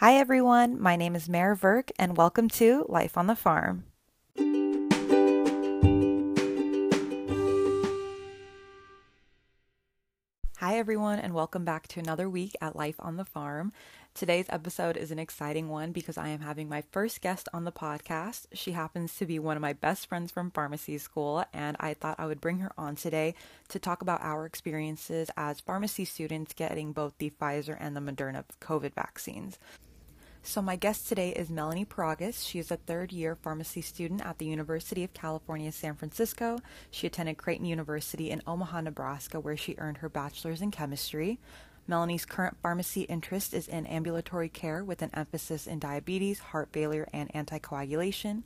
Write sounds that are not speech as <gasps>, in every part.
Hi, everyone. My name is Mare Verk, and welcome to Life on the Pharm. Hi, everyone, and welcome back to another week at Life on the Pharm. Today's episode is an exciting one because I am having my first guest on the podcast. She happens to be one of my best friends from pharmacy school, and I thought I would bring her on today to talk about our experiences as pharmacy students getting both the Pfizer and the Moderna COVID vaccines. So, my guest today is Melanie Paragas. She is a third year pharmacy student at the University of California, San Francisco. She attended Creighton University in Omaha, Nebraska, where she earned her bachelor's in chemistry. Melanie's current pharmacy interest is in ambulatory care with an emphasis in diabetes, heart failure, and anticoagulation.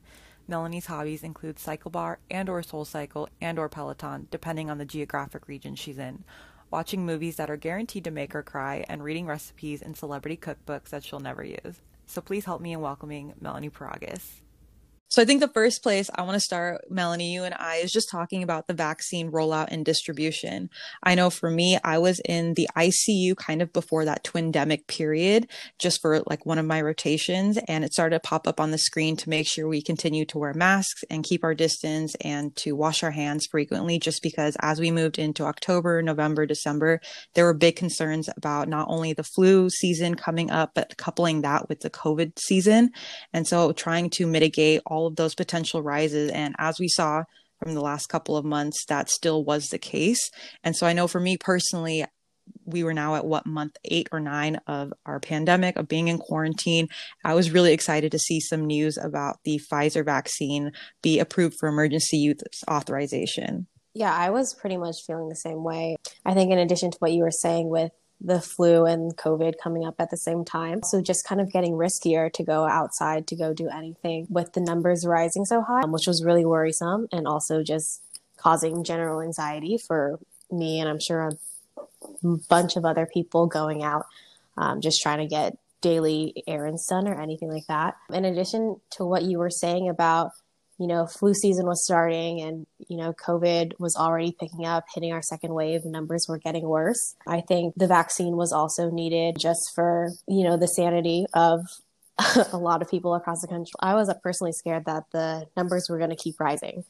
Melanie's hobbies include CycleBar and or SoulCycle and or peloton depending on the geographic region she's in watching movies that are guaranteed to make her cry, and reading recipes in celebrity cookbooks that she'll never use. So please help me in welcoming Melanie Paragas. So I think the first place I want to start, Melanie, you and I, is just talking about the vaccine rollout and distribution. I know for me, I was in the ICU kind of before that twindemic period, just for like one of my rotations, and it started to pop up on the screen to make sure we continue to wear masks and keep our distance and to wash our hands frequently, just because as we moved into October, November, December, there were big concerns about not only the flu season coming up, but coupling that with the COVID season. And so trying to mitigate all all of those potential rises. And as we saw from the last couple of months, that still was the case. And so I know for me personally, we were now at what month eight or nine of our pandemic of being in quarantine. I was really excited to see some news about the Pfizer vaccine be approved for emergency use authorization. Yeah, I was pretty much feeling the same way. I think, in addition to what you were saying with the flu and COVID coming up at the same time. So just kind of getting riskier to go outside to go do anything with the numbers rising so high, which was really worrisome and also just causing general anxiety for me and I'm sure a bunch of other people going out um, just trying to get daily errands done or anything like that. In addition to what you were saying about you know, flu season was starting and, you know, COVID was already picking up, hitting our second wave, numbers were getting worse. I think the vaccine was also needed just for, you know, the sanity of <laughs> a lot of people across the country. I was personally scared that the numbers were going to keep rising.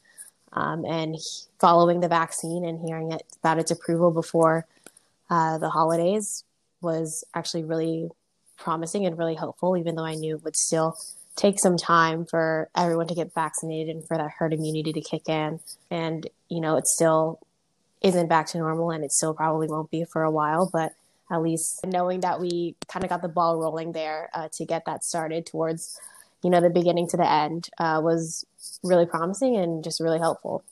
Um, and following the vaccine and hearing it, about its approval before uh, the holidays was actually really promising and really hopeful, even though I knew it would still take some time for everyone to get vaccinated and for that herd immunity to kick in. And, you know, it still isn't back to normal and it still probably won't be for a while, but at least knowing that we kind of got the ball rolling there uh, to get that started towards, you know, the beginning to the end uh, was really promising and just really helpful.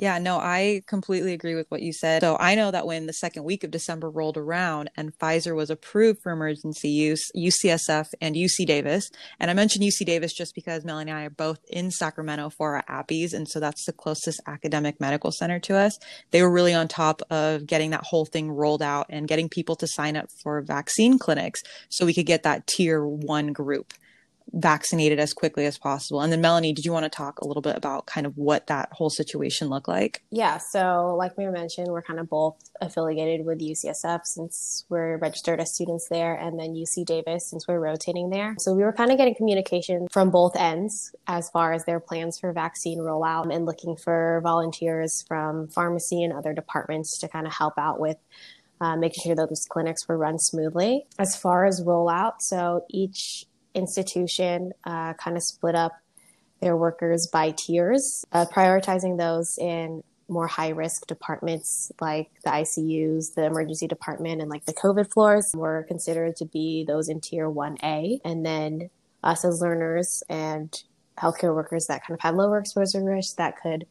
Yeah, no, I completely agree with what you said. So I know that when the second week of December rolled around and Pfizer was approved for emergency use, UCSF and UC Davis, and I mentioned UC Davis just because Melanie and I are both in Sacramento for our APPEs, and so that's the closest academic medical center to us. They were really on top of getting that whole thing rolled out and getting people to sign up for vaccine clinics so we could get that tier one group vaccinated as quickly as possible. And then Melanie, did you want to talk a little bit about kind of what that whole situation looked like? Yeah, so like we mentioned, we're kind of both affiliated with UCSF since we're registered as students there, and then UC Davis since we're rotating there. So we were kind of getting communication from both ends as far as their plans for vaccine rollout and looking for volunteers from pharmacy and other departments to kind of help out with uh, making sure those clinics were run smoothly. As far as rollout, so each institution uh, kind of split up their workers by tiers, uh, prioritizing those in more high risk departments like the ICUs, the emergency department, and like the COVID floors were considered to be those in tier 1A. And then us as learners and healthcare workers that kind of had lower exposure risk that could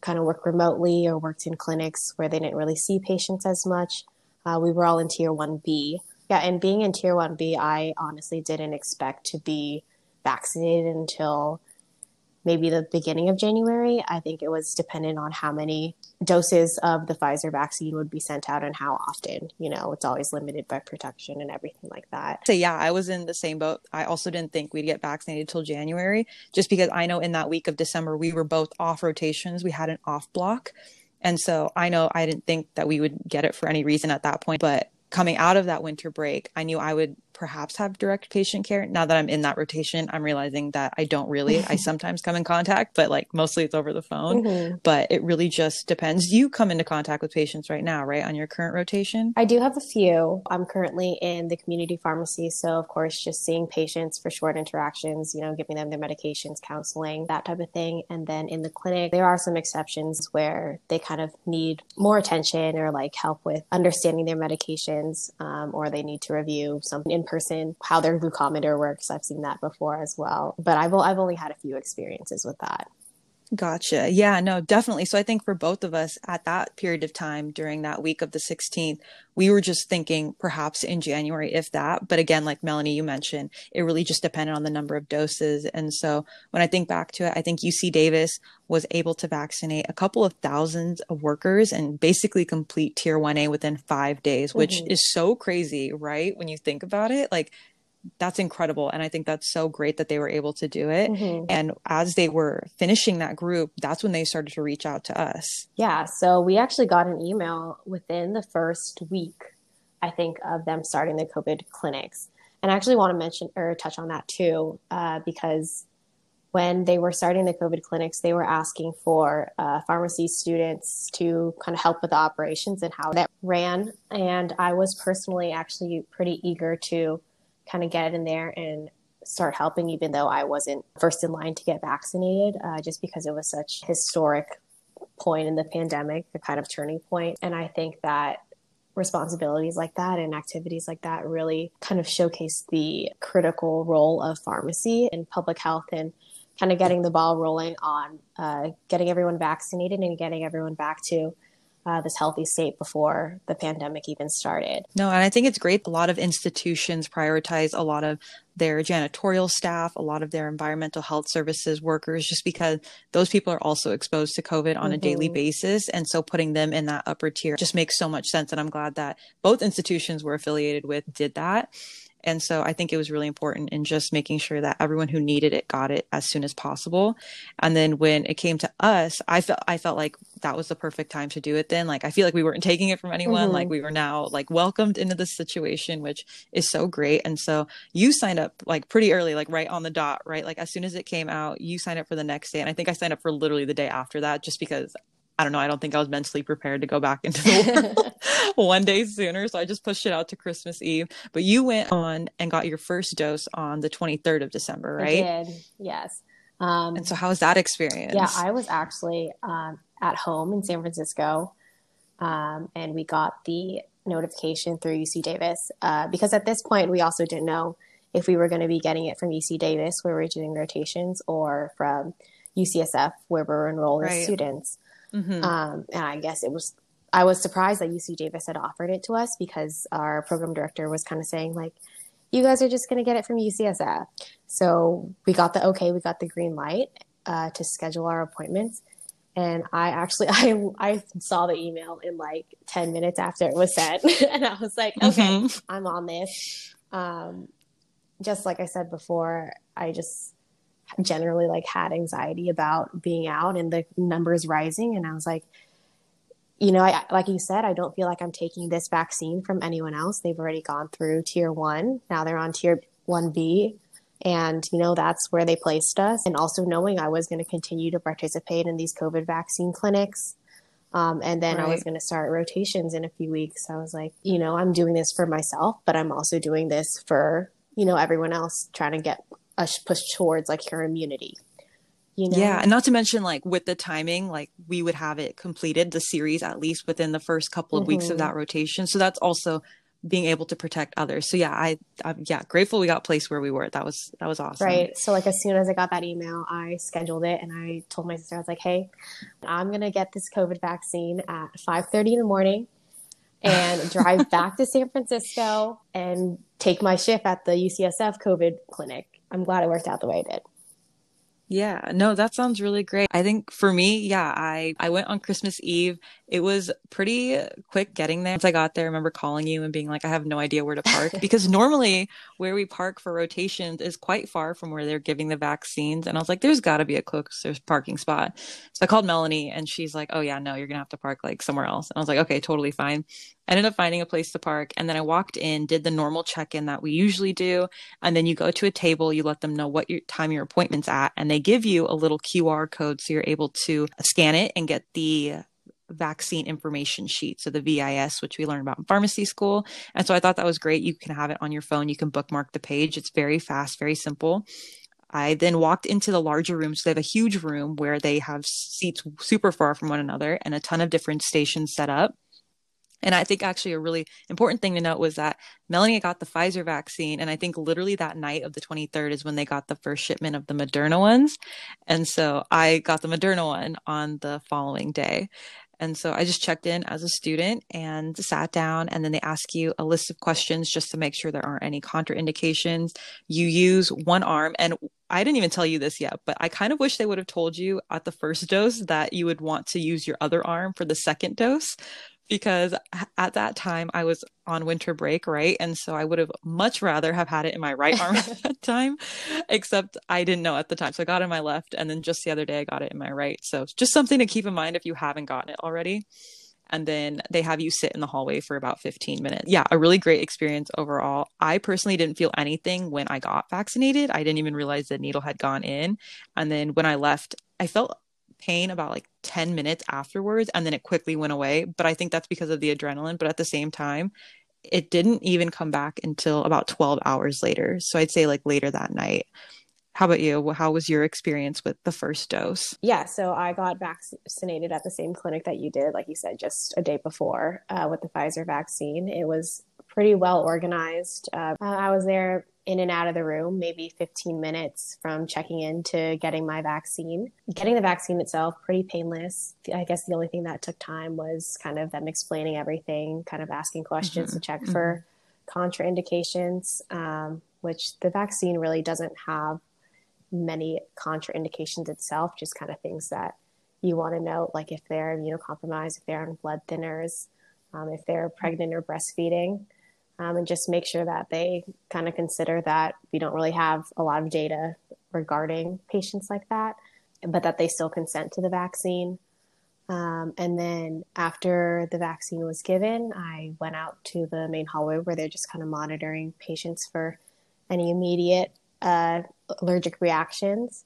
kind of work remotely or worked in clinics where they didn't really see patients as much. Uh, we were all in tier 1B. Yeah, and being in tier 1B, I honestly didn't expect to be vaccinated until maybe the beginning of January. I think it was dependent on how many doses of the Pfizer vaccine would be sent out and how often. You know, it's always limited by protection and everything like that. So, yeah, I was in the same boat. I also didn't think we'd get vaccinated till January, just because I know in that week of December, we were both off rotations, we had an off block. And so I know I didn't think that we would get it for any reason at that point, but coming out of that winter break, I knew I would perhaps have direct patient care. Now that I'm in that rotation, I'm realizing that I don't really. I <laughs> sometimes come in contact, but like mostly it's over the phone. Mm-hmm. But it really just depends. You come into contact with patients right now, right? On your current rotation? I do have a few. I'm currently in the community pharmacy. So, of course, just seeing patients for short interactions, you know, giving them their medications, counseling, that type of thing. And then in the clinic, there are some exceptions where they kind of need more attention or like help with understanding their medications um, or they need to review something in person, how their glucometer works. I've seen that before as well. But I've, I've only had a few experiences with that. Gotcha. Yeah, no, definitely. So I think for both of us at that period of time during that week of the 16th, we were just thinking perhaps in January, if that. But again, like Melanie, you mentioned, it really just depended on the number of doses. And so when I think back to it, I think UC Davis was able to vaccinate a couple of thousands of workers and basically complete tier 1A within five days, which mm-hmm. is so crazy, right? When you think about it, like that's incredible. And i think that's so great that they were able to do it. Mm-hmm. and as they were finishing that group that's when they started to reach out to us. Yeah. So we actually got an email within the first week i think of them starting the covid clinics. And i actually want to mention or touch on that too uh, because when they were starting the covid clinics they were asking for uh, pharmacy students to kind of help with the operations and how that ran. And i was personally actually pretty eager to kind of get in there and start helping, even though I wasn't first in line to get vaccinated, uh, just because it was such historic point in the pandemic, the kind of turning point. And I think that responsibilities like that and activities like that really kind of showcase the critical role of pharmacy in public health and kind of getting the ball rolling on uh, getting everyone vaccinated and getting everyone back to uh, this healthy state before the pandemic even started. No, and I think it's great. A lot of institutions prioritize a lot of their janitorial staff, a lot of their environmental health services workers, just because those people are also exposed to COVID on mm-hmm. a daily mm-hmm. basis. And so putting them in that upper tier just makes so much sense. And I'm glad that both institutions we're affiliated with did that. And so I think it was really important in just making sure that everyone who needed it got it as soon as possible. And then when it came to us, I felt I felt like that was the perfect time to do it then. Like I feel like we weren't taking it from anyone. Mm-hmm. Like we were now like welcomed into this situation, which is so great. And so you signed up like pretty early, like right on the dot, right? Like as soon as it came out, you signed up for the next day. And I think I signed up for literally the day after that just because I don't know. I don't think I was mentally prepared to go back into the <laughs> world <laughs> one day sooner. So I just pushed it out to Christmas Eve. But you went on and got your first dose on the 23rd of December, right? I did, yes. Um, and so, how was that experience? Yeah, I was actually um, at home in San Francisco, um, and we got the notification through UC Davis uh, because at this point we also didn't know if we were going to be getting it from UC Davis, where we're doing rotations, or from UCSF, where we're enrolled right. students. Mm-hmm. Um, and I guess it was, I was surprised that UC Davis had offered it to us because our program director was kind of saying, like, you guys are just going to get it from UCSF. So we got the okay, we got the green light uh, to schedule our appointments. And I actually, <laughs> I, I saw the email in like 10 minutes after it was sent. <laughs> and I was like, okay, mm-hmm. I'm on this. Um, just like I said before, I just, generally like had anxiety about being out and the numbers rising. And i was like you know I, like you said i don't feel like i'm taking this vaccine from anyone else. They've already gone through tier one. Now they're on tier 1b and you know that's where they placed us. And also knowing i was going to continue to participate in these covid vaccine clinics um, and then right. I was going to start rotations in a few weeks. I was like, you know, I'm doing this for myself, but I'm also doing this for, you know, everyone else trying to get us push towards like her immunity. You know? Yeah, and not to mention like with the timing, like we would have it completed the series at least within the first couple of mm-hmm. weeks of mm-hmm. that rotation. So that's also being able to protect others. So yeah, I I'm, yeah grateful we got placed where we were. That was that was awesome. Right. So like as soon as I got that email, I scheduled it and I told my sister I was like, hey, I'm gonna get this COVID vaccine at 5:30 in the morning and <laughs> drive back to San Francisco and take my shift at the UCSF COVID clinic. I'm glad it worked out the way it did. Yeah, no, that sounds really great. I think for me, yeah, I I went on Christmas Eve. It was pretty quick getting there. Once I got there, I remember calling you and being like, I have no idea where to park <laughs> because normally where we park for rotations is quite far from where they're giving the vaccines. And I was like, there's got to be a closer parking spot. So I called Melanie and she's like, oh yeah, no, you're gonna have to park like somewhere else. And I was like, okay, totally fine. Ended up finding a place to park and then i walked in did the normal check-in that we usually do and then you go to a table you let them know what your time your appointment's at and they give you a little qr code so you're able to scan it and get the vaccine information sheet so the vis which we learned about in pharmacy school. And so i thought that was great. You can have it on your phone. You can bookmark the page. It's very fast very simple. I then walked into the larger room. So they have a huge room where they have seats super far from one another and a ton of different stations set up. And I think actually a really important thing to note was that Melanie got the Pfizer vaccine. And I think literally that night of the 23rd is when they got the first shipment of the Moderna ones. And so I got the Moderna one on the following day. And so I just checked in as a student and sat down, and then they ask you a list of questions just to make sure there aren't any contraindications. You use one arm, and I didn't even tell you this yet, but I kind of wish they would have told you at the first dose that you would want to use your other arm for the second dose because at that time I was on winter break, right? And so I would have much rather have had it in my right arm <laughs> at that time, except I didn't know at the time. So I got it in my left, and then just the other day I got it in my right. So just something to keep in mind if you haven't gotten it already. And then they have you sit in the hallway for about 15 minutes. Yeah, a really great experience overall. I personally didn't feel anything when I got vaccinated. I didn't even realize the needle had gone in. And then when I left, I felt pain about like 10 minutes afterwards and then it quickly went away. But i think that's because of the adrenaline. But at the same time it didn't even come back until about 12 hours later. So i'd say like later that night. How about you? How was your experience with the first dose? Yeah so i got vaccinated at the same clinic that you did like you said just a day before uh, with the pfizer vaccine. It was pretty well organized. Uh, i was there in and out of the room, maybe 15 minutes from checking in to getting my vaccine. Getting the vaccine itself, pretty painless. I guess the only thing that took time was kind of them explaining everything, kind of asking questions mm-hmm. to check mm-hmm. for contraindications, um, which the vaccine really doesn't have many contraindications itself, just kind of things that you want to know, like if they're immunocompromised, if they're on blood thinners, um, if they're pregnant or breastfeeding um, and just make sure that they kind of consider that we don't really have a lot of data regarding patients like that, but that they still consent to the vaccine. Um, and then after the vaccine was given, I went out to the main hallway where they're just kind of monitoring patients for any immediate uh, allergic reactions.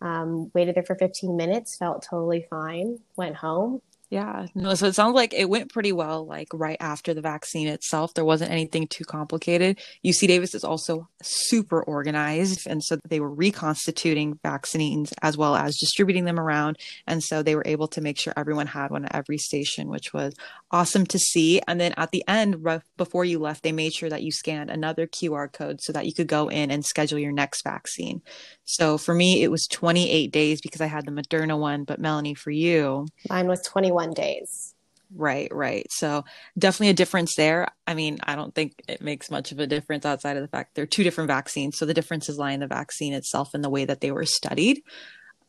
Um, waited there for 15 minutes, felt totally fine, went home, yeah. No, so it sounds like it went pretty well, like right after the vaccine itself. There wasn't anything too complicated. UC Davis is also super organized. And so they were reconstituting vaccines as well as distributing them around. And so they were able to make sure everyone had one at every station, which was awesome to see. And then at the end, right before you left, they made sure that you scanned another QR code so that you could go in and schedule your next vaccine. So for me, it was 28 days because I had the Moderna one. But Melanie, for you, mine was 21 days. Right, right. So definitely a difference there. I mean, I don't think it makes much of a difference outside of the fact they're two different vaccines. So the differences lie in the vaccine itself and the way that they were studied.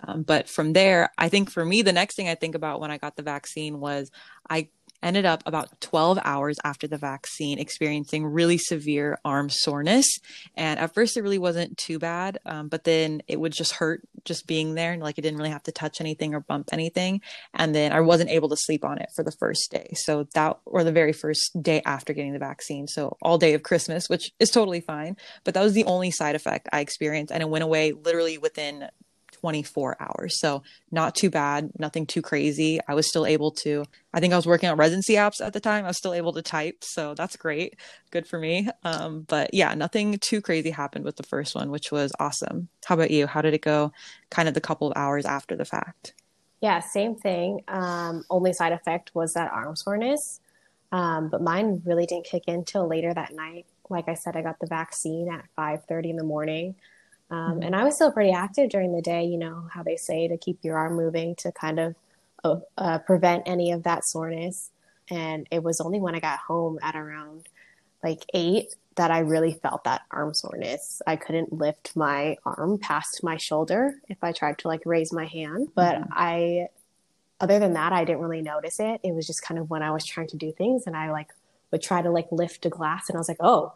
Um, but from there, I think for me, the next thing I think about when I got the vaccine was I ended up about 12 hours after the vaccine experiencing really severe arm soreness. And at first, it really wasn't too bad, um, but then it would just hurt just being there. And like, I didn't really have to touch anything or bump anything. And then I wasn't able to sleep on it for the first day. So that, or the very first day after getting the vaccine. So all day of Christmas, which is totally fine. But that was the only side effect I experienced. And it went away literally within 24 hours. So not too bad, nothing too crazy. I was still able to, I think I was working on residency apps at the time. I was still able to type. So that's great. Good for me. Um, but yeah, nothing too crazy happened with the first one, which was awesome. How about you? How did it go kind of the couple of hours after the fact? Yeah, same thing. Um, only side effect was that arm soreness. Um, but mine really didn't kick in till later that night. Like I said, I got the vaccine at 5:30 in the morning. Um, mm-hmm. And I was still pretty active during the day, you know, how they say to keep your arm moving to kind of uh, uh, prevent any of that soreness. And it was only when I got home at around like eight that I really felt that arm soreness. I couldn't lift my arm past my shoulder if I tried to like raise my hand. But mm-hmm. I, other than that, I didn't really notice it. It was just kind of when I was trying to do things and I like would try to like lift a glass and I was like, oh,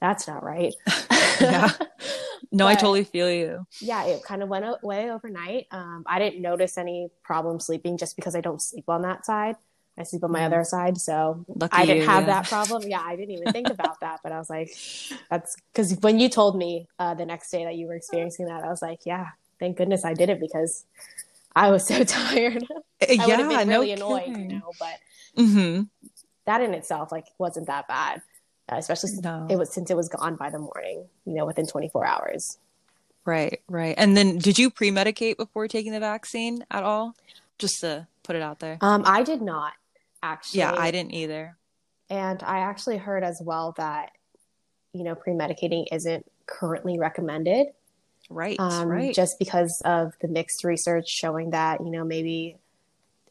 that's not right. <laughs> yeah. <laughs> <laughs> No, but, I totally feel you. Yeah, it kind of went away overnight. Um, I didn't notice any problem sleeping just because I don't sleep on that side. I sleep on my mm. other side, so Lucky I didn't you, have yeah. that problem. Yeah, I didn't even think about that, but I was like, that's <laughs> because when you told me uh, the next day that you were experiencing that, I was like, yeah, thank goodness I did it because I was so <laughs> tired. I yeah, would have been no really annoyed, you know, but Mm-hmm. that in itself like wasn't that bad, especially since No. it was since it was gone by the morning, you know, within 24 hours. Right, right. And then did you pre-medicate before taking the vaccine at all? Just to put it out there. Um, I did not actually. Yeah, I didn't either. And I actually heard as well that, you know, pre medicating isn't currently recommended. Right, Um, right. Just because of the mixed research showing that, you know, maybe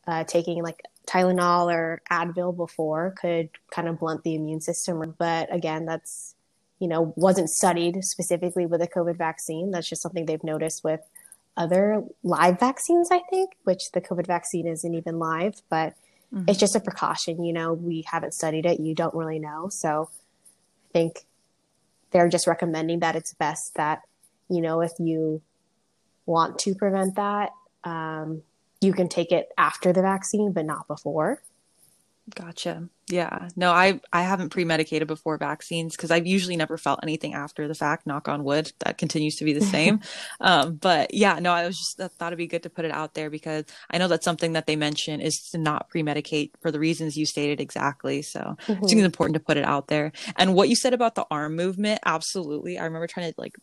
uh, taking like Tylenol or Advil before could kind of blunt the immune system. But again, that's, you know, wasn't studied specifically with a COVID vaccine. That's just something they've noticed with other live vaccines, I think, which the COVID vaccine isn't even live, but Mhm. it's just a precaution. You know, we haven't studied it. You don't really know. So I think they're just recommending that it's best that, you know, if you want to prevent that, um, you can take it after the vaccine, but not before. Gotcha. Yeah. No, I I haven't pre-medicated before vaccines because I've usually never felt anything after the fact. Knock on wood, that continues to be the <laughs> same. um, but yeah, no, I was just I thought it'd be good to put it out there because I know that's something that they mention is to not pre-medicate for the reasons you stated exactly. So I think it's important to put it out there. And what you said about the arm movement, absolutely. I remember trying to like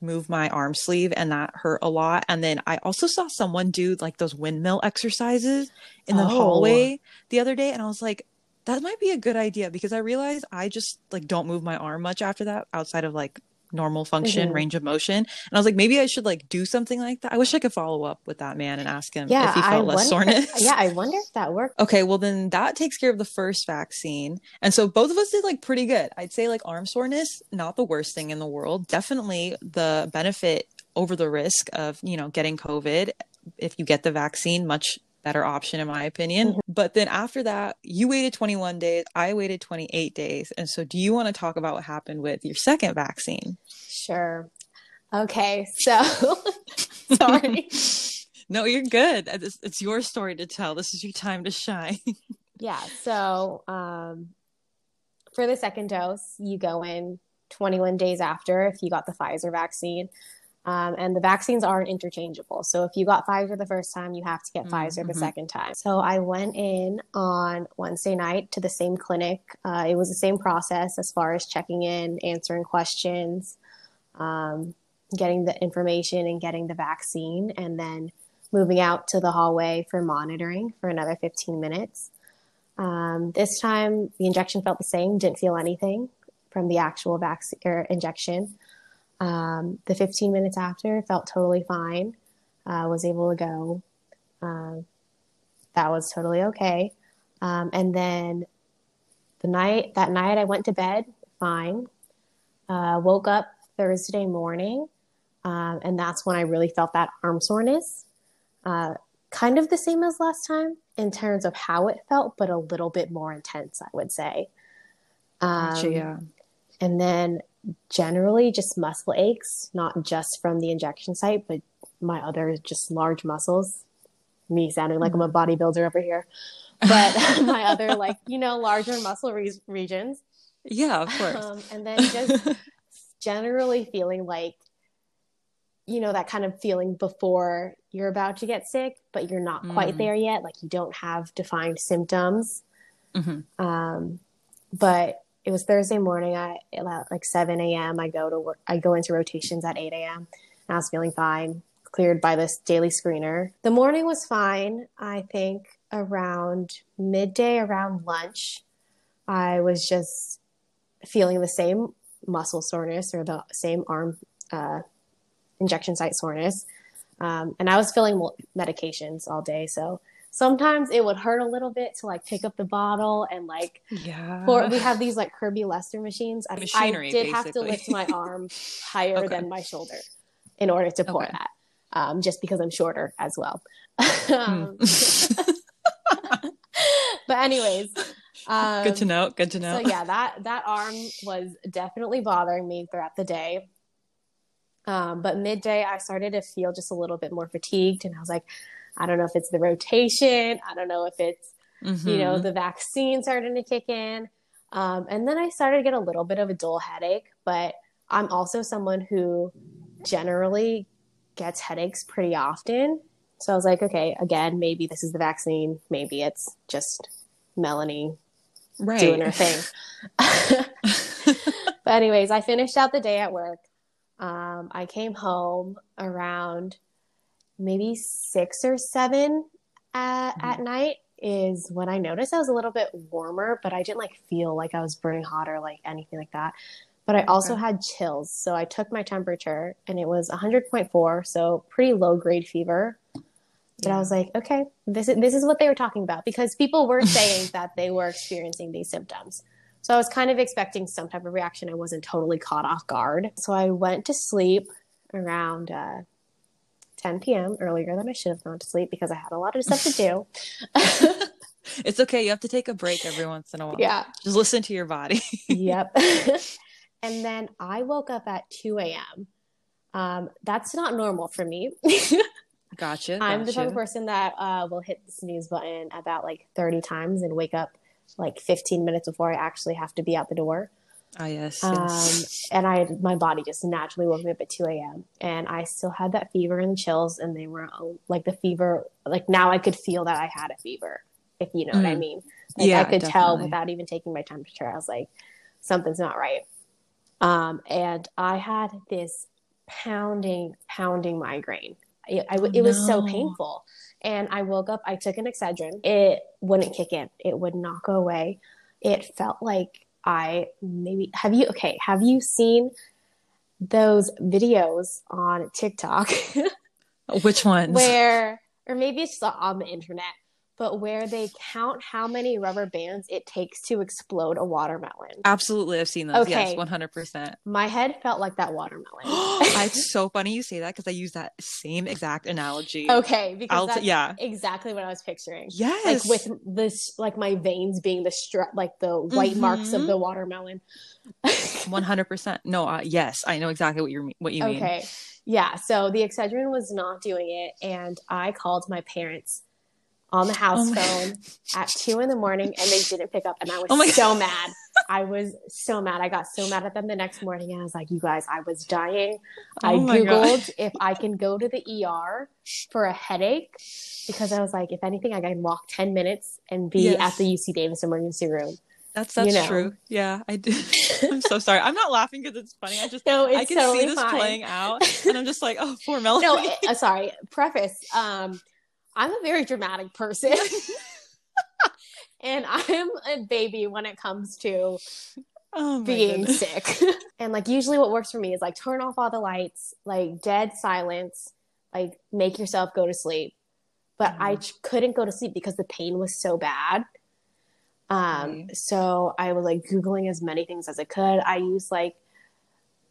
move my arm sleeve and that hurt a lot. And then I also saw someone do like those windmill exercises in the Oh. hallway the other day and I was like that might be a good idea because I realized I just like don't move my arm much after that outside of like normal function, Mhm. range of motion. And I was like maybe I should like do something like that. I wish I could follow up with that man and ask him Yeah, if he I less wonder. soreness. Yeah, I wonder if that worked. Okay, well then that takes care of the first vaccine. And so both of us did like pretty good. I'd say like arm soreness, not the worst thing in the world. Definitely the benefit over the risk of, you know, getting COVID if you get the vaccine, much better option in my opinion. But then after that, you waited 21 days, I waited 28 days. And so do you want to talk about what happened with your second vaccine? Sure. Okay, so <laughs> sorry. <laughs> No, you're good. It's, it's your story to tell. This is your time to shine. Yeah. So um, for the second dose, you go in 21 days after if you got the Pfizer vaccine. Um, and the vaccines aren't interchangeable. So if you got Pfizer the first time, you have to get Mm, Pfizer the mhm. second time. So I went in on Wednesday night to the same clinic. Uh, it was the same process as far as checking in, answering questions, um, getting the information, and getting the vaccine, and then moving out to the hallway for monitoring for another 15 minutes. Um, this time, the injection felt the same, didn't feel anything from the actual vaccine or injection. Um, the 15 minutes after felt totally fine. Uh, was able to go. Um, that was totally okay. Um, and then the night that night, I went to bed fine. Uh, woke up Thursday morning, um, and that's when I really felt that arm soreness. Uh, kind of the same as last time in terms of how it felt, but a little bit more intense, I would say. Um, Gotcha, yeah. and then generally just muscle aches, not just from the injection site, but my other just large muscles. Me sounding like I'm a bodybuilder over here, but <laughs> <laughs> my other like you know larger muscle re- regions. Yeah, of course. Um, and then just <laughs> generally feeling like, you know, that kind of feeling before you're about to get sick, but you're not quite Mm. there yet. Like you don't have defined symptoms. Mhm. Um, but it was Thursday morning. At like 7 a.m. I go to work. I go into rotations at 8 a.m. And I was feeling fine, cleared by this daily screener. The morning was fine. I think around midday, around lunch, I was just feeling the same muscle soreness or the same arm uh, injection site soreness. Um, and I was filling medications all day. So sometimes it would hurt a little bit to like pick up the bottle and like, Yeah. for, we have these like Kirby Lester machines. I, I Machinery, did have to lift my arm <laughs> higher Okay. than my shoulder in order to pour Okay. that. Um, just because I'm shorter as well. Hmm. <laughs> um, <laughs> but anyways, um, Good to know. Good to know. so yeah, that that arm was definitely bothering me throughout the day. Um, but midday, I started to feel just a little bit more fatigued, and I was like, I don't know if it's the rotation, I don't know if it's Mm-hmm. You know, the vaccine starting to kick in. Um, and then I started to get a little bit of a dull headache, but I'm also someone who generally gets headaches pretty often. So I was like, okay, again, maybe this is the vaccine. Maybe it's just Melanie right. doing her thing. <laughs> <laughs> but anyways, I finished out the day at work. Um, I came home around maybe six or seven at, Mhm. at night is when I noticed I was a little bit warmer, but I didn't like feel like I was burning hot or like anything like that. But I also Okay. had chills. So I took my temperature and it was 100.4, so pretty low grade fever. But I was like, okay, this is this is what they were talking about because people were saying <laughs> that they were experiencing these symptoms. So I was kind of expecting some type of reaction. I wasn't totally caught off guard. So I went to sleep around uh, 10 p.m. earlier than I should have gone to sleep because I had a lot of stuff to do. <laughs> <laughs> it's okay. You have to take a break every once in a while. yeah. Just listen to your body. <laughs> Yep. and then I woke up at 2 a.m. Um, that's not normal for me. gotcha. I'm the type of person that uh, will hit the snooze button about like 30 times and wake up like 15 minutes before I actually have to be out the door. Ah, yes. Um, yes. and I, my body just naturally woke me up at 2 a.m. And I still had that fever and chills, and they were uh, like the fever. Like now, I could feel that I had a fever, if you know what I Mm. mean. Like Yeah, I could tell without even taking my temperature. I was like, something's not right. Um, and I had this pounding, pounding migraine. It, I, it was so painful. And I woke up, I took an Excedrin. It wouldn't kick in, it would not go away. It felt like I maybe have you, okay, have you seen those videos on TikTok <laughs> Which ones? where, or maybe it's on the internet, but where they count how many rubber bands it takes to explode a watermelon? Absolutely, I've seen those. Yes, one hundred percent. My head felt like that watermelon. <gasps> <laughs> It's so funny you say that because I use that same exact analogy. okay, because t- that's yeah. exactly what I was picturing. Yes. Like with this, like my veins being the str- like the white marks of Mhm. the watermelon. <laughs> one hundred percent. No, uh, yes, I know exactly what you're what you mean. okay, yeah. So the Excedrin was not doing it, and I called my parents on the house Oh phone at two in the morning, and they didn't pick up, and I was Oh so <laughs> mad. I was so mad. I got so mad at them the next morning, and I was like, "You guys, I was dying." I Oh God. googled if I can go to the ER for a headache because I was like, if anything, I can walk ten minutes and be Yes. at the UC Davis emergency room. That's that's You know. true. Yeah, I do. <laughs> <laughs> I'm so sorry. I'm not laughing because it's funny. I just No, I can totally see this fine. playing out, and I'm just like, oh, poor Melanie. No, uh, sorry. Preface. Um, I'm a very dramatic person. <laughs> and I'm a baby when it comes to oh being goodness. sick. <laughs> and like usually what works for me is like turn off all the lights, like dead silence, like make yourself go to sleep. But I Mhm. ch- couldn't go to sleep because the pain was so bad. Um, so I was like googling as many things as I could. I used like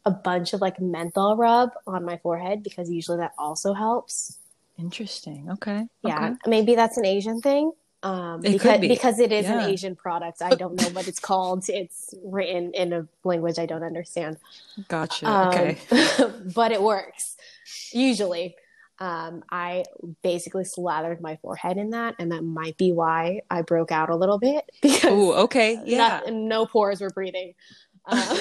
a bunch of like menthol rub on my forehead because usually that also helps. Interesting. Okay. Yeah, Okay. maybe that's an Asian thing. Um, It because could be. because it is Yeah. an Asian product. I don't know what it's called. It's written in a language I don't understand. Gotcha. Um, okay. <laughs> <laughs> but it works usually. Um, I basically slathered my forehead in that, and that might be why I broke out a little bit <laughs> because Oh, okay. Yeah. not- no pores were breathing. Uh,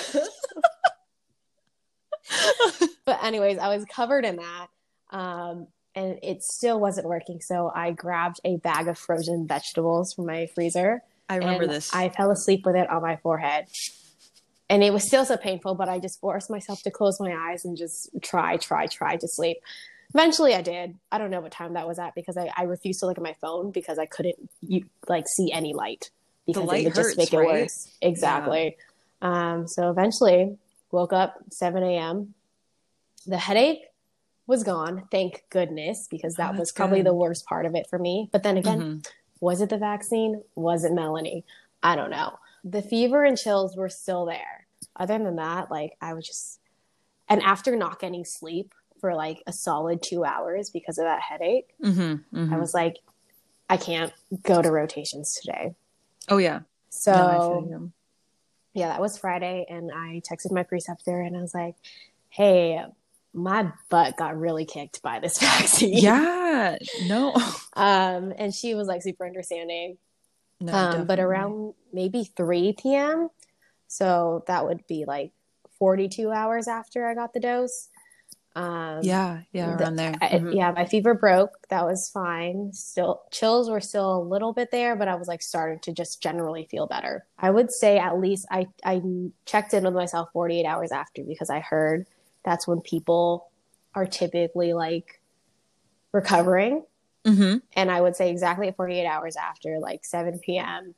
but anyways, I was covered in that, um, and it still wasn't working. So I grabbed a bag of frozen vegetables from my freezer. I remember this. I fell asleep with it on my forehead. And it was still so painful, but I just forced myself to close my eyes and just try, try, try to sleep. Eventually, I did. I don't know what time that was at because I, I refused to look at my phone because I couldn't you, like see any light because light it would hurts, just make it right? worse. Exactly. Um, so eventually, woke up 7 a.m. The headache was gone, thank goodness, because Oh, that was probably good. the worst part of it for me. But then again, Mhm. was it the vaccine? Was it Melanie? I don't know. The fever and chills were still there. Other than that, like I was just, and after not getting sleep for like a solid two hours because of that headache, Mhm. Mhm. I was like, I can't go to rotations today. Oh yeah. So No, I feel you. yeah, that was Friday, and I texted my preceptor and I was like, "Hey, my butt got really kicked by this <laughs> vaccine." Yeah. No. Um, and she was like super understanding. No, um, but around maybe 3 p.m. So that would be like 42 hours after I got the dose. Um, yeah, yeah, around the, there. Mm-hmm. I, yeah, my fever broke. That was fine. Still, chills were still a little bit there, but I was like starting to just generally feel better. I would say at least I I checked in with myself 48 hours after because I heard that's when people are typically like recovering. Mm-hmm. And I would say exactly 48 hours after, like 7 p.m.,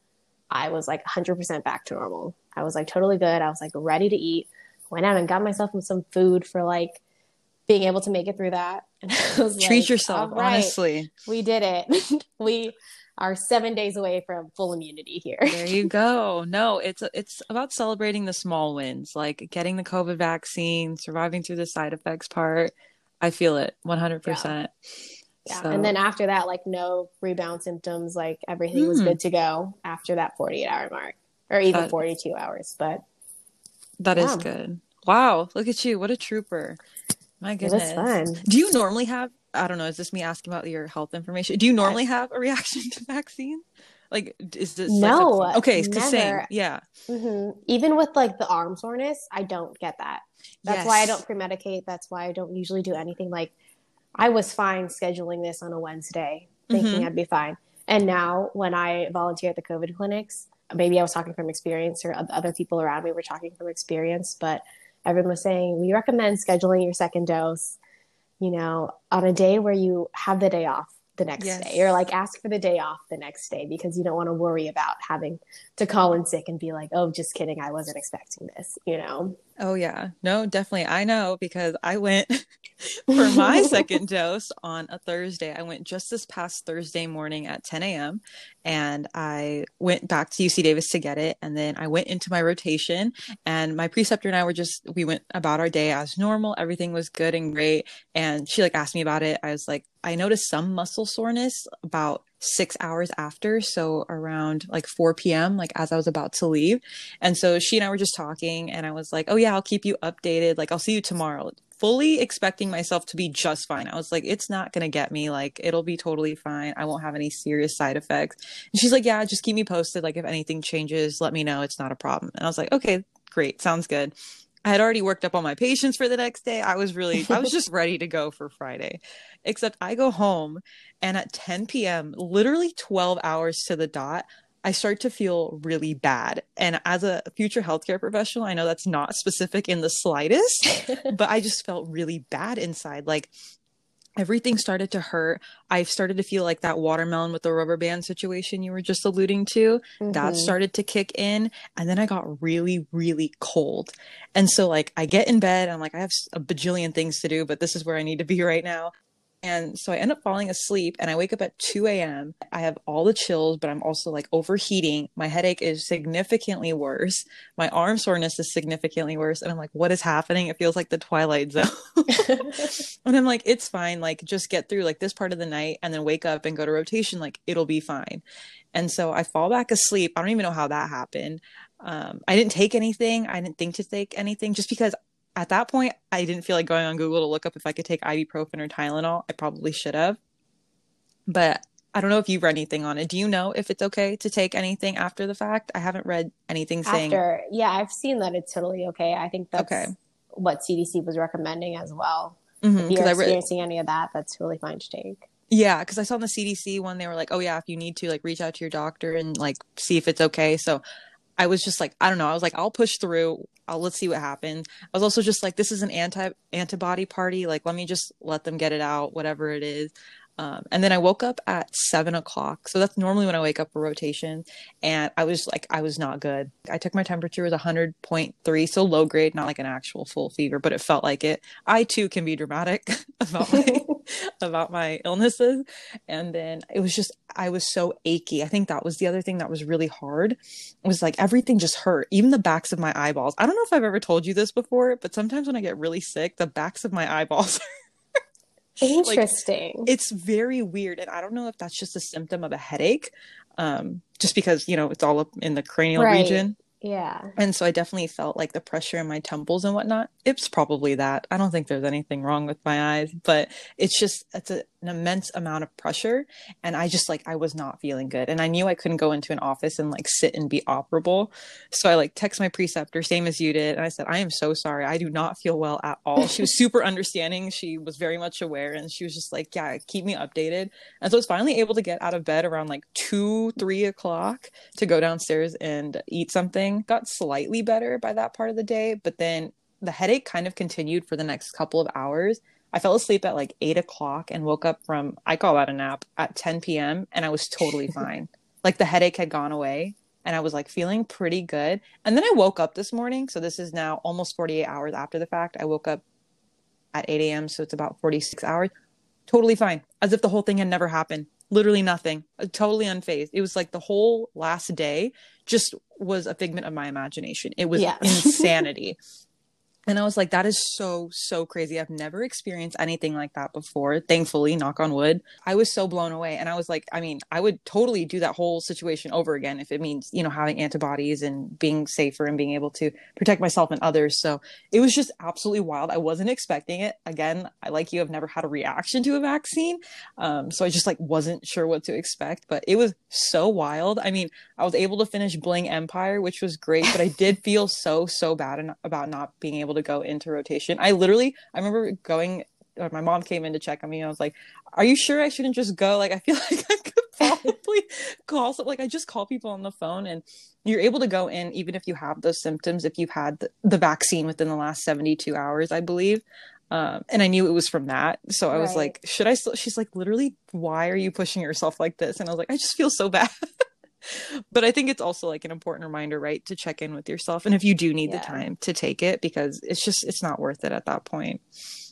I was like 100% back to normal. I was like totally good. I was like ready to eat. Went out and got myself some food for like being able to make it through that. <laughs> And I was Treat like, yourself, right, honestly. We did it. <laughs> we are seven days away from full immunity here. there you go. No, it's it's about celebrating the small wins, like getting the COVID vaccine, surviving through the side effects part. I feel it 100%. Yeah. yeah. So. And then after that, like no rebound symptoms, like everything mm. was good to go after that 48 hour mark or even that, 42 hours. But that yeah. is good. Wow. Look at you. What a trooper. My goodness. It was fun. Do you normally have, I don't know, is this me asking about your health information? Do you normally have a reaction <laughs> to vaccines? Like, is this no? Like okay, never. same. Yeah. Mm-hmm. Even with like the arm soreness, I don't get that. That's yes. why I don't pre-medicate. That's why I don't usually do anything. Like, I was fine scheduling this on a Wednesday, thinking mm-hmm. I'd be fine. And now, when I volunteer at the COVID clinics, maybe I was talking from experience, or other people around me were talking from experience, but everyone was saying we recommend scheduling your second dose you know on a day where you have the day off the next yes. day or like ask for the day off the next day because you don't want to worry about having to call in sick and be like oh just kidding i wasn't expecting this you know oh yeah no definitely i know because i went <laughs> for my second dose on a thursday i went just this past thursday morning at 10 a.m and I went back to UC Davis to get it. And then I went into my rotation, and my preceptor and I were just, we went about our day as normal. Everything was good and great. And she like asked me about it. I was like, I noticed some muscle soreness about six hours after. So around like 4 p.m., like as I was about to leave. And so she and I were just talking, and I was like, oh, yeah, I'll keep you updated. Like, I'll see you tomorrow fully expecting myself to be just fine. I was like, it's not going to get me. Like, it'll be totally fine. I won't have any serious side effects. And she's like, yeah, just keep me posted. Like, if anything changes, let me know. It's not a problem. And I was like, okay, great. Sounds good. I had already worked up all my patients for the next day. I was really, I was just <laughs> ready to go for Friday. Except I go home and at 10 p.m., literally 12 hours to the dot, I start to feel really bad. And as a future healthcare professional, I know that's not specific in the slightest, <laughs> but I just felt really bad inside. Like everything started to hurt. I started to feel like that watermelon with the rubber band situation you were just alluding to. Mm-hmm. That started to kick in. And then I got really, really cold. And so, like, I get in bed. I'm like, I have a bajillion things to do, but this is where I need to be <laughs> right now. And so I end up falling asleep and I wake up at 2 a.m. I have all the chills, but I'm also like overheating. My headache is significantly worse. My arm soreness is significantly worse. And I'm like, what is happening? It feels like the Twilight Zone. <laughs> <laughs> and I'm like, it's fine. Like, just get through like this part of the night and then wake up and go to rotation. Like, it'll be fine. And so I fall back asleep. I don't even know how that happened. Um, I didn't take anything. I didn't think to take anything just because at that point, I didn't feel like going on Google to look up if I could take ibuprofen or Tylenol. I probably should have. But I don't know if you've read anything on it. Do you know if it's okay to take anything after the fact? I haven't read anything saying. After, yeah, I've seen that it's totally okay. I think that's okay. what CDC was recommending as well. Mm-hmm, if you're experiencing re- any of that, that's really fine to take. Yeah, because I saw in the CDC one, they were like, "Oh yeah, if you need to, like, reach out to your doctor and like see if it's okay." So I was just like, I don't know. I was like, I'll push through. I'll let's see what happens. I was also just like, this is an anti antibody party. Like, let me just let them get it out, whatever it is. Um, and then I woke up at seven o'clock. So that's normally when I wake up for rotation. And I was like, I was not good. I took my temperature was 100.3, so low grade, not like an actual full fever, but it felt like it. I too can be dramatic <laughs> about my <laughs> about my illnesses. And then it was just I was so achy. I think that was the other thing that was really hard. Was like everything just hurt, even the backs of my eyeballs. I don't know if I've ever told you this before, but sometimes when I get really sick, the backs of my eyeballs <laughs> Interesting. Like, it's very weird. And I don't know if that's just a symptom of a headache, um, just because, you know, it's all up in the cranial right. region. Yeah. And so I definitely felt like the pressure in my temples and whatnot. It's probably that. I don't think there's anything wrong with my eyes, but it's just, it's a, an immense amount of pressure. And I just like, I was not feeling good. And I knew I couldn't go into an office and like sit and be operable. So I like text my preceptor, same as you did. And I said, I am so sorry. I do not feel well at all. She was <laughs> super understanding. She was very much aware. And she was just like, yeah, keep me updated. And so I was finally able to get out of bed around like two, three o'clock to go downstairs and eat something got slightly better by that part of the day, but then the headache kind of continued for the next couple of hours. I fell asleep at like eight o'clock and woke up from, I call that a nap, at 10 p.m. and I was totally <laughs> fine. like the headache had gone away and I was like feeling pretty good. And then I woke up this morning. So this is now almost 48 hours after the fact. I woke up at 8 a.m. So it's about 46 hours. Totally fine, as if the whole thing had never happened literally nothing uh, totally unfazed. It was like the whole last day just was a figment of my imagination. It was yeah. <laughs> insanity and I was like, that is so, so crazy. I've never experienced anything like that before. Thankfully, knock on wood. I was so blown away. And I was like, I mean, I would totally do that whole situation over again if it means, you know, having antibodies and being safer and being able to protect myself and others. So it was just absolutely wild. I wasn't expecting it. Again, I like you have never had a reaction to a vaccine. Um, so I just like wasn't sure what to expect, but it was so wild. I mean, I was able to finish Bling Empire, which was great, but I <laughs> did feel so, so bad about not being able to go into rotation. I literally, I remember going, my mom came in to check on me. And I was like, "Are you sure I shouldn't just go? Like, I feel <laughs> like I could <laughs> probably call. So, like, I just call people on the phone, and you're able to go in even if you have those symptoms. If you've had the, the vaccine within the last 72 hours, I believe. Um, and I knew it was from that. So I was like, should I still? She's like, literally, why are you pushing yourself like this? And I was like, I just feel so bad. But I think it's also like an important reminder, right, to check in with yourself. And if you do need yeah. the time to take it, because it's just, it's not worth it at that point.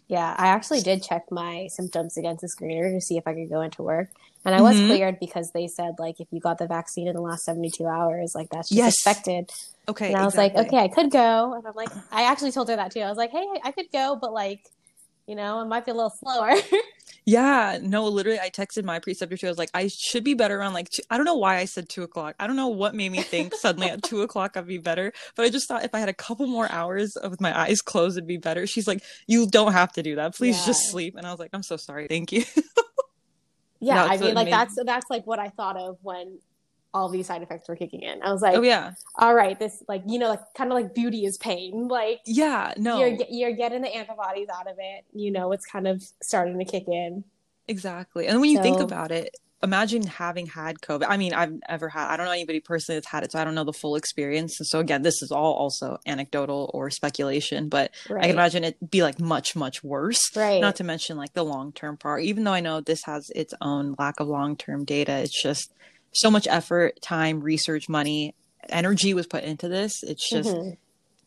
Yeah, I actually did check my symptoms against the screener to see if I could go into work. And I was mm-hmm. cleared because they said, like, if you got the vaccine in the last 72 hours, like, that's just yes. expected. Okay. And I was like, okay, I could go. And I'm like, I actually told her that too. I was like, hey, I could go, but like, you know, it might be a little slower. <laughs> Yeah, no, literally, I texted my preceptor too. I was like, I should be better around like, two, I don't know why I said two o'clock. I don't know what made me think suddenly at two o'clock I'd be better, but I just thought if I had a couple more hours of with my eyes closed, it'd be better. She's like, You don't have to do that. Please yeah. just sleep. And I was like, I'm so sorry. Thank you. <laughs> yeah, I mean, like, made... that's that's like what I thought of when all these side effects were kicking in. I was oh, like, oh yeah, all right, this like you know like kind of like beauty is pain. Like yeah, no, you're you're getting the antibodies out of it. You know, it's kind of starting to kick in. Exactly, and when you so, think about it, imagine having had COVID. I mean, I've ever had. I don't know anybody personally that's had it, so I don't know the full experience. so again, this is all also anecdotal or speculation, but right. I can imagine it be like much much worse. Right. Not to mention like the long term part. Even though I know this has its own lack of long term data, it's just so much effort, time, research, money, energy was put into this. It's just mm-hmm.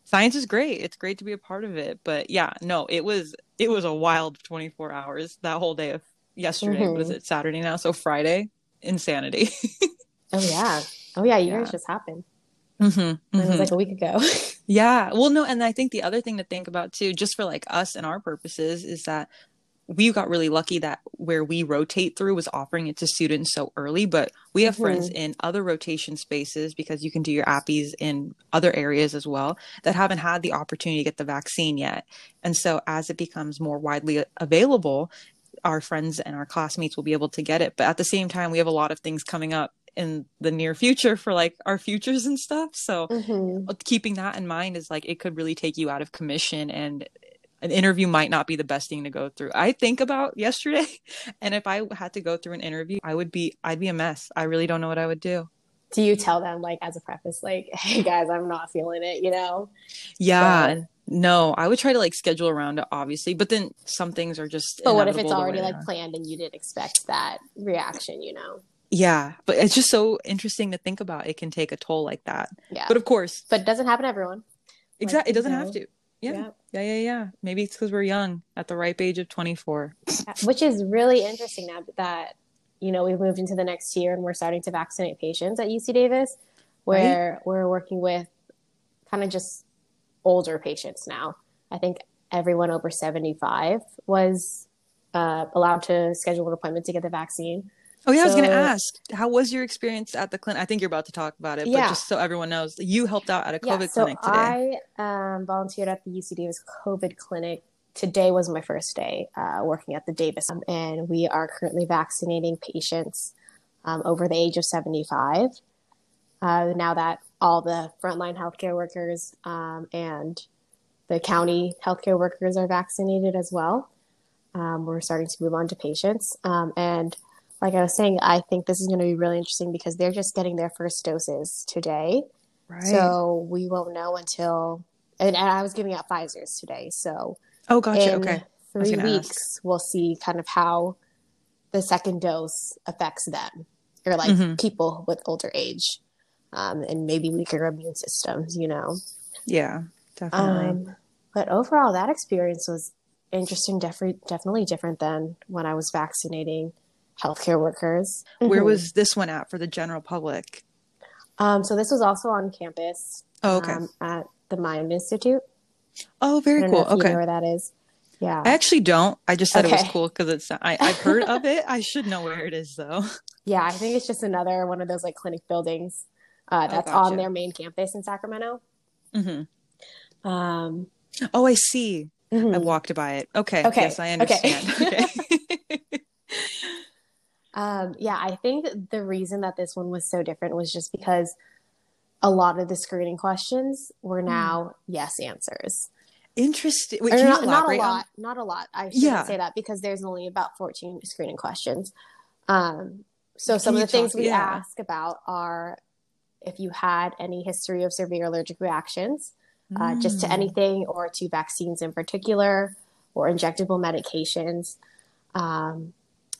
science is great. It's great to be a part of it. But yeah, no, it was it was a wild 24 hours that whole day of yesterday. Mm-hmm. Was it Saturday now? So Friday, insanity. <laughs> oh yeah. Oh yeah, yours yeah. just happened. Mm-hmm, mm-hmm. It was like a week ago. <laughs> yeah. Well, no, and I think the other thing to think about too, just for like us and our purposes, is that we got really lucky that where we rotate through was offering it to students so early but we have mm-hmm. friends in other rotation spaces because you can do your APPEs in other areas as well that haven't had the opportunity to get the vaccine yet and so as it becomes more widely available our friends and our classmates will be able to get it but at the same time we have a lot of things coming up in the near future for like our futures and stuff so mm-hmm. keeping that in mind is like it could really take you out of commission and an interview might not be the best thing to go through. I think about yesterday, <laughs> and if I had to go through an interview, I would be, I'd be a mess. I really don't know what I would do. Do you tell them, like, as a preface, like, <laughs> hey guys, I'm not feeling it, you know? Yeah. So, no, I would try to like schedule around it, obviously, but then some things are just. But what if it's already like planned and you didn't expect that reaction, you know? Yeah, but it's just so interesting to think about. It can take a toll like that. Yeah. But of course. But it doesn't happen to everyone. Exactly. Like, it doesn't have to. Yeah. yeah. Yeah. Yeah. Yeah. Maybe it's because we're young at the ripe age of 24. Which is really interesting now that, you know, we've moved into the next year and we're starting to vaccinate patients at UC Davis, where right. we're working with kind of just older patients now. I think everyone over 75 was uh, allowed to schedule an appointment to get the vaccine. Oh yeah, I was gonna ask, how was your experience at the clinic? I think you're about to talk about it, but Yeah. just so everyone knows, you helped out at a Yeah, COVID so clinic today. I um, volunteered at the UC Davis COVID clinic. Today was my first day uh, working at the Davis, um, and we are currently vaccinating patients um, over the age of 75. Uh, now that all the frontline healthcare workers um, and the county healthcare workers are vaccinated as well, um, we're starting to move on to patients. Um, and like I was saying, I think this is going to be really interesting because they're just getting their first doses today. right. So we won't know until, and, and I was giving out Pfizer's today. So oh, gotcha. in Okay. three gonna ask. weeks, we'll see kind of how the second dose affects them or like Mhm. people with older age um, and maybe weaker immune systems, you know. Yeah, definitely. Um, but overall, that experience was interesting, definitely, definitely different than when I was vaccinating healthcare workers. Where Mhm. was this one at for the general public? Um, so this was also on campus Oh, okay. um, at the Mind Institute. oh, I very cool. if you Okay. know where that is. Yeah. I actually don't. I just said it was cool because it's. I, I've heard of it. I should know where it is though. <laughs> Yeah, I think it's just another one of those like clinic buildings uh, Oh, that's gotcha. on their main campus in Sacramento. hmm Um, Oh, I see. I mhm. walked by it. Okay. Okay, Yes, I okay. understand. Okay. <laughs> um, yeah, I think the reason that this one was so different was just because a lot of the screening questions were Hmm. now yes answers. Interesting. Wait, Or can you not, not a elaborate on- lot, not a lot. I shouldn't Yeah. say that because there's only about 14 screening questions. Um, so some Can of the things talk- we yeah. ask about are if you had any history of severe allergic reactions, uh, just to Mm. anything or to vaccines in particular or injectable medications. Um,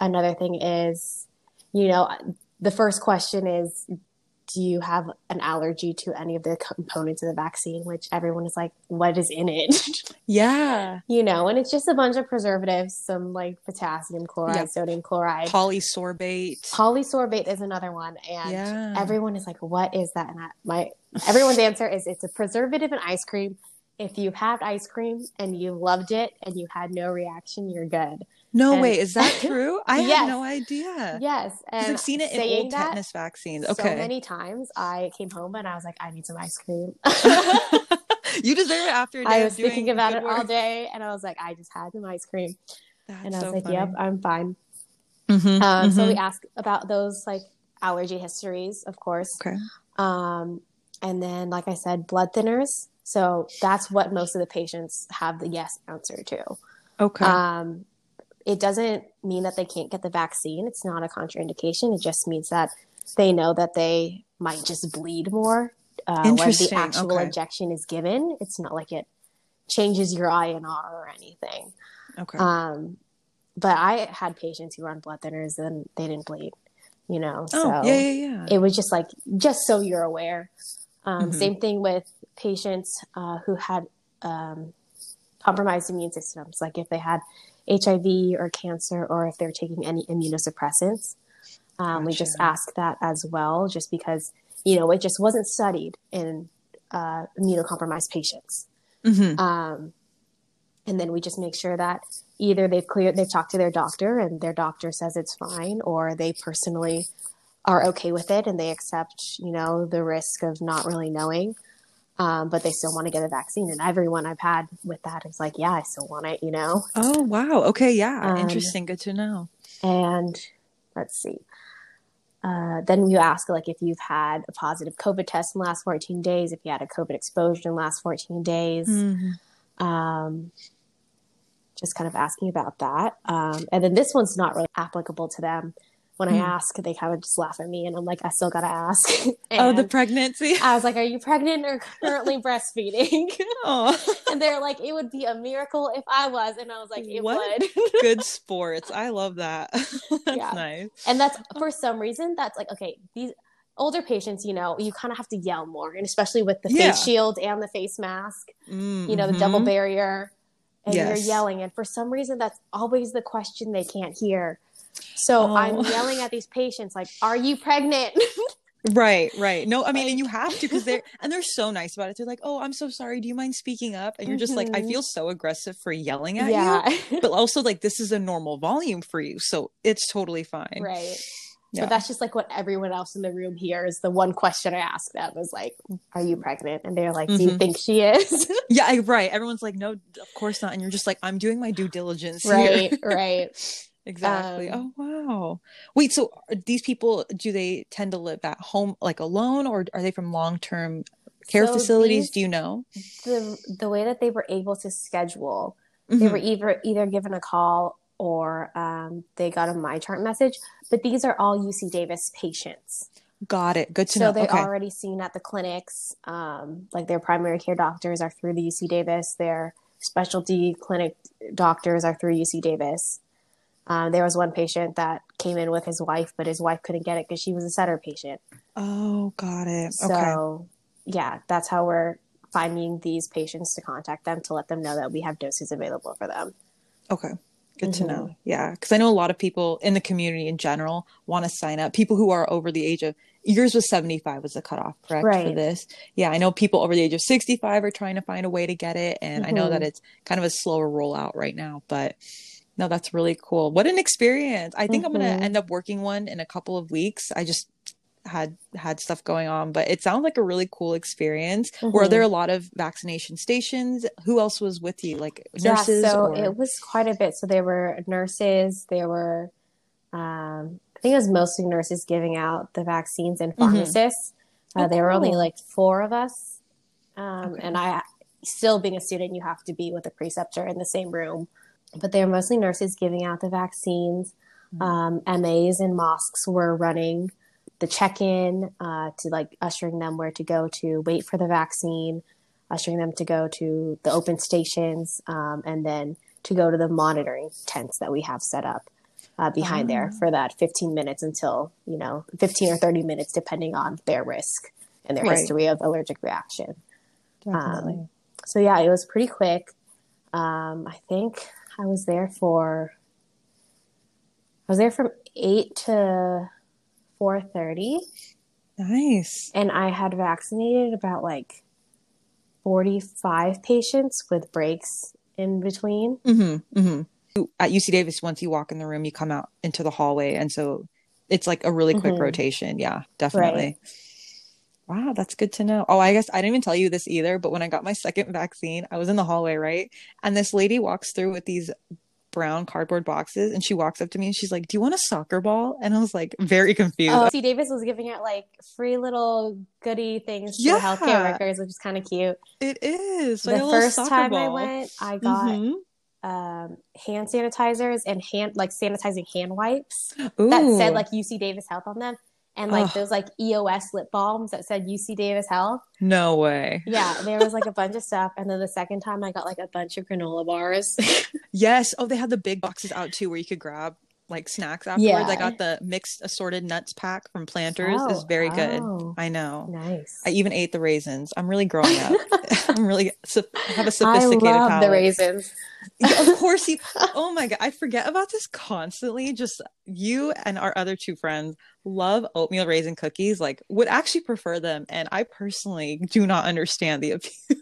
another thing is, you know, the first question is, do you have an allergy to any of the components of the vaccine? Which everyone is like, what is in it? <laughs> Yeah. you know, and it's just a bunch of preservatives, some like potassium chloride, Yeah. sodium chloride. Polysorbate. Polysorbate is another one, and Yeah. everyone is like, "What is that?" And I, my everyone's answer is, "It's a preservative in ice cream. If you've had ice cream and you loved it and you had no reaction, you're good." No, And- wait, is that <laughs> true? I Yes. had no idea. Yes, and I've seen it in old tetanus vaccines. Okay, so many times, I came home and I was like, "I need some ice cream." <laughs> you deserve it after <laughs> a day I of was thinking about it all day, and I was like, "I just had some ice cream," That's and I was so like, funny. "Yep, I'm fine." Mhm, Um, So we mhm. ask about those like allergy histories, of course. Okay. Um, and then, like I said, blood thinners. So that's what most of the patients have the yes answer to. Okay. Um, it doesn't mean that they can't get the vaccine. It's not a contraindication. It just means that they know that they might just bleed more uh, when the actual Okay. injection is given. It's not like it changes your INR or anything. okay. Um, but I had patients who were on blood thinners and they didn't bleed. You know, oh, so yeah, yeah, yeah. it was just like just so you're aware um, Mhm. same thing with patients uh, who had um, compromised immune systems like if they had hiv or cancer or if they're taking any immunosuppressants. Um, we just ask that as well just because you know it just wasn't studied in uh, immunocompromised patients. Mhm. um, and then we just make sure that either they've cleared they've talked to their doctor and their doctor says it's fine or they personally are okay with it and they accept you know the risk of not really knowing um, but they still want to get a vaccine and everyone i've had with that is like yeah i still want it you know Oh, wow. Okay, yeah. Um, Interesting. Good to know. and let's see uh, then you ask like if you've had a positive covid test in the last 14 days if you had a covid exposure in the last 14 days Mhm. um, just kind of asking about that. Um, and then this one's not really applicable to them. When I Hmm. ask, they kind of just laugh at me, and I'm like, I still gotta ask. <laughs> Oh, the pregnancy. I was like, Are you pregnant or currently <laughs> breastfeeding? <laughs> Oh, and they're like, It would be a miracle if I was. And I was like, It What? would. good sports. I love that. That's Yeah. nice. and that's for some reason, that's like, okay, these older patients, you know, you kind of have to yell more, and especially with the Yeah. face shield and the face mask. you know, the double barrier, and Yes. you're yelling. And for some reason, that's always the question they can't hear. So Oh. I'm yelling at these patients, like, "Are you pregnant?" <laughs> Right, right. No, I mean, and you have to because they're and they're so nice about it. They're like, "Oh, I'm so sorry. Do you mind speaking up?" And you're just like, "I Mhm. feel so aggressive for yelling at yeah, you," <laughs> but also like this is a normal volume for you, so it's totally fine. right. But that's just like what everyone else in the room hears. The one question I ask them was like, "Are you pregnant?" And they're like, "Do you Mhm. think she is?" <laughs> yeah, right. Everyone's like, no, of course not. And you're just like, I'm doing my due diligence. right, right. Exactly. Um, oh wow. Wait, so these people do they tend to live at home like alone, or are they from long term care So facilities? these- Do you know? The the way that they were able to schedule, they Mhm. were either either given a call or um, they got a MyChart message. But these are all UC Davis patients. Got it. Good to so know. So they're Okay. already seen at the clinics um, like their primary care doctors are through the uc davis their specialty clinic doctors are through uc davis um, there was one patient that came in with his wife but his wife couldn't get it because she was a Sutter patient oh, got it. so okay. yeah that's how we're finding these patients to contact them to let them know that we have doses available for them Okay. Good to Mhm. know. Yeah. Because I know a lot of people in the community in general want to sign up. People who are over the age of yours was 75 was the cutoff, correct? For this. Yeah. I know people over the age of 65 are trying to find a way to get it. And I know that Mhm. it's kind of a slower rollout right now, but no, that's really cool. What an experience. I think I'm going to end up working one in a couple of weeks. I just had had stuff going on but it sounds like a really cool experience were Mhm. there a lot of vaccination stations who else was with you like nurses yeah so or it was quite a bit so there were nurses there were um, i think it was mostly nurses giving out the vaccines and Mhm. pharmacists uh, Oh, there were only like four of us um, Okay. and i still being a student you have to be with a preceptor in the same room but they were mostly nurses giving out the vaccines Mhm. um, mas and mosques were running the check-in uh, to like ushering them where to go to wait for the vaccine ushering them to go to the open stations um, and then to go to the monitoring tents that we have set up uh, behind there Ah. for that 15 minutes until you know 15 or 30 minutes depending on their risk and their Right. history of allergic reaction um, so yeah it was pretty quick um, i think i was there for i was there from 8 to 4.30 nice. and i had vaccinated about like 45 patients with breaks in between Mm-hmm, mm-hmm. At UC Davis, once you walk in the room, you come out into the hallway, and so it's like a really quick Mhm. rotation. Yeah, definitely. Wow, that's good to know. Oh, I guess I didn't even tell you this either, but when I got my second vaccine, I was in the hallway, right? And this lady walks through with these brown cardboard boxes, and she walks up to me and she's like, "Do you want a soccer ball?" And I was like, very confused. Oh, C. Davis was giving out like free little goody things to Yeah. healthcare workers, which is kind of cute. it is. I the got a little first time I went, I got Mhm. um, hand sanitizers and hand like sanitizing hand wipes that said like UC Davis Health on them, and like those like EOS lip balms that said UC Davis Health. no way. Yeah, there was like a bunch of stuff, and then the second time I got like a bunch of granola bars. <laughs> Yes. Oh, they had the big boxes out too where you could grab like snacks afterwards. I got the mixed assorted nuts pack from Planters. Oh, is very good. oh. I know. nice. I even ate the raisins. I'm really growing up. <laughs> I'm really so- have a sophisticated I love palate. the raisins. Yeah, <laughs> of course you. <laughs> Oh my god, I forget about this constantly. Just you and our other two friends love oatmeal raisin cookies. Like, would actually prefer them, and I personally do not understand the appeal.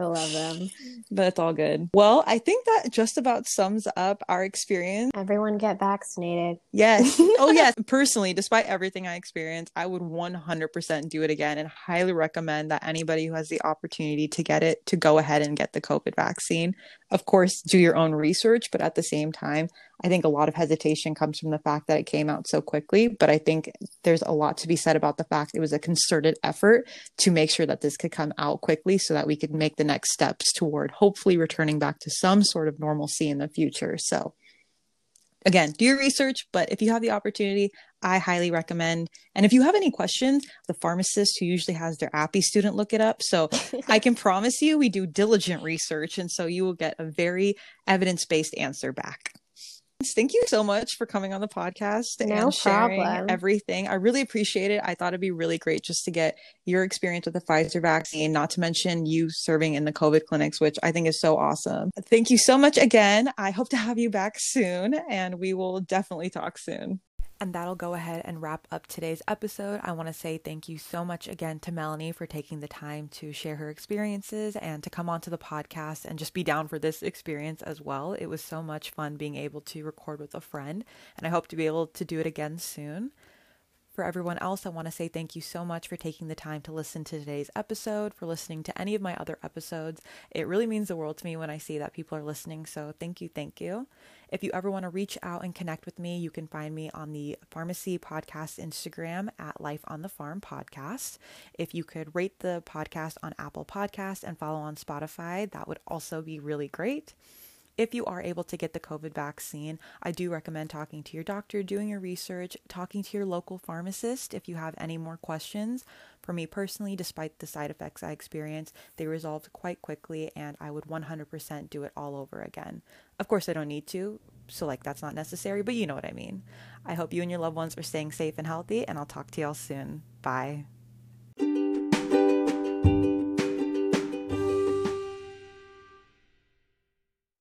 I love them. but it's all good. Well, I think that just about sums up our experience. Everyone get vaccinated. Yes. <laughs> Oh, yes. Personally, despite everything I experienced, I would 100% do it again and highly recommend that anybody who has the opportunity to get it to go ahead and get the COVID vaccine. Of course, do your own research, but at the same time, I think a lot of hesitation comes from the fact that it came out so quickly. But I think there's a lot to be said about the fact it was a concerted effort to make sure that this could come out quickly so that we could make the next steps toward hopefully returning back to some sort of normalcy in the future. So, again, do your research, but if you have the opportunity, I highly recommend. And if you have any questions, the pharmacist who usually has their APPE student look it up. So I <laughs> can promise you we do diligent research. And so you will get a very evidence based answer back. Thank you so much for coming on the podcast No and sharing problem. everything. I really appreciate it. I thought it'd be really great just to get your experience with the Pfizer vaccine, not to mention you serving in the COVID clinics, which I think is so awesome. Thank you so much again. I hope to have you back soon and we will definitely talk soon. And that'll go ahead and wrap up today's episode. I want to say thank you so much again to Melanie for taking the time to share her experiences and to come onto the podcast and just be down for this experience as well. It was so much fun being able to record with a friend, and I hope to be able to do it again soon. For everyone else, I want to say thank you so much for taking the time to listen to today's episode, for listening to any of my other episodes. It really means the world to me when I see that people are listening. So thank you, thank you. If you ever want to reach out and connect with me, you can find me on the Pharmacy Podcast Instagram at Life on the Pharm Podcast. If you could rate the podcast on Apple Podcast and follow on Spotify, that would also be really great. If you are able to get the COVID vaccine, I do recommend talking to your doctor, doing your research, talking to your local pharmacist if you have any more questions. For me personally, despite the side effects I experienced, they resolved quite quickly and I would 100% do it all over again. Of course, I don't need to, so like that's not necessary, but you know what I mean. I hope you and your loved ones are staying safe and healthy, and I'll talk to y'all soon. Bye.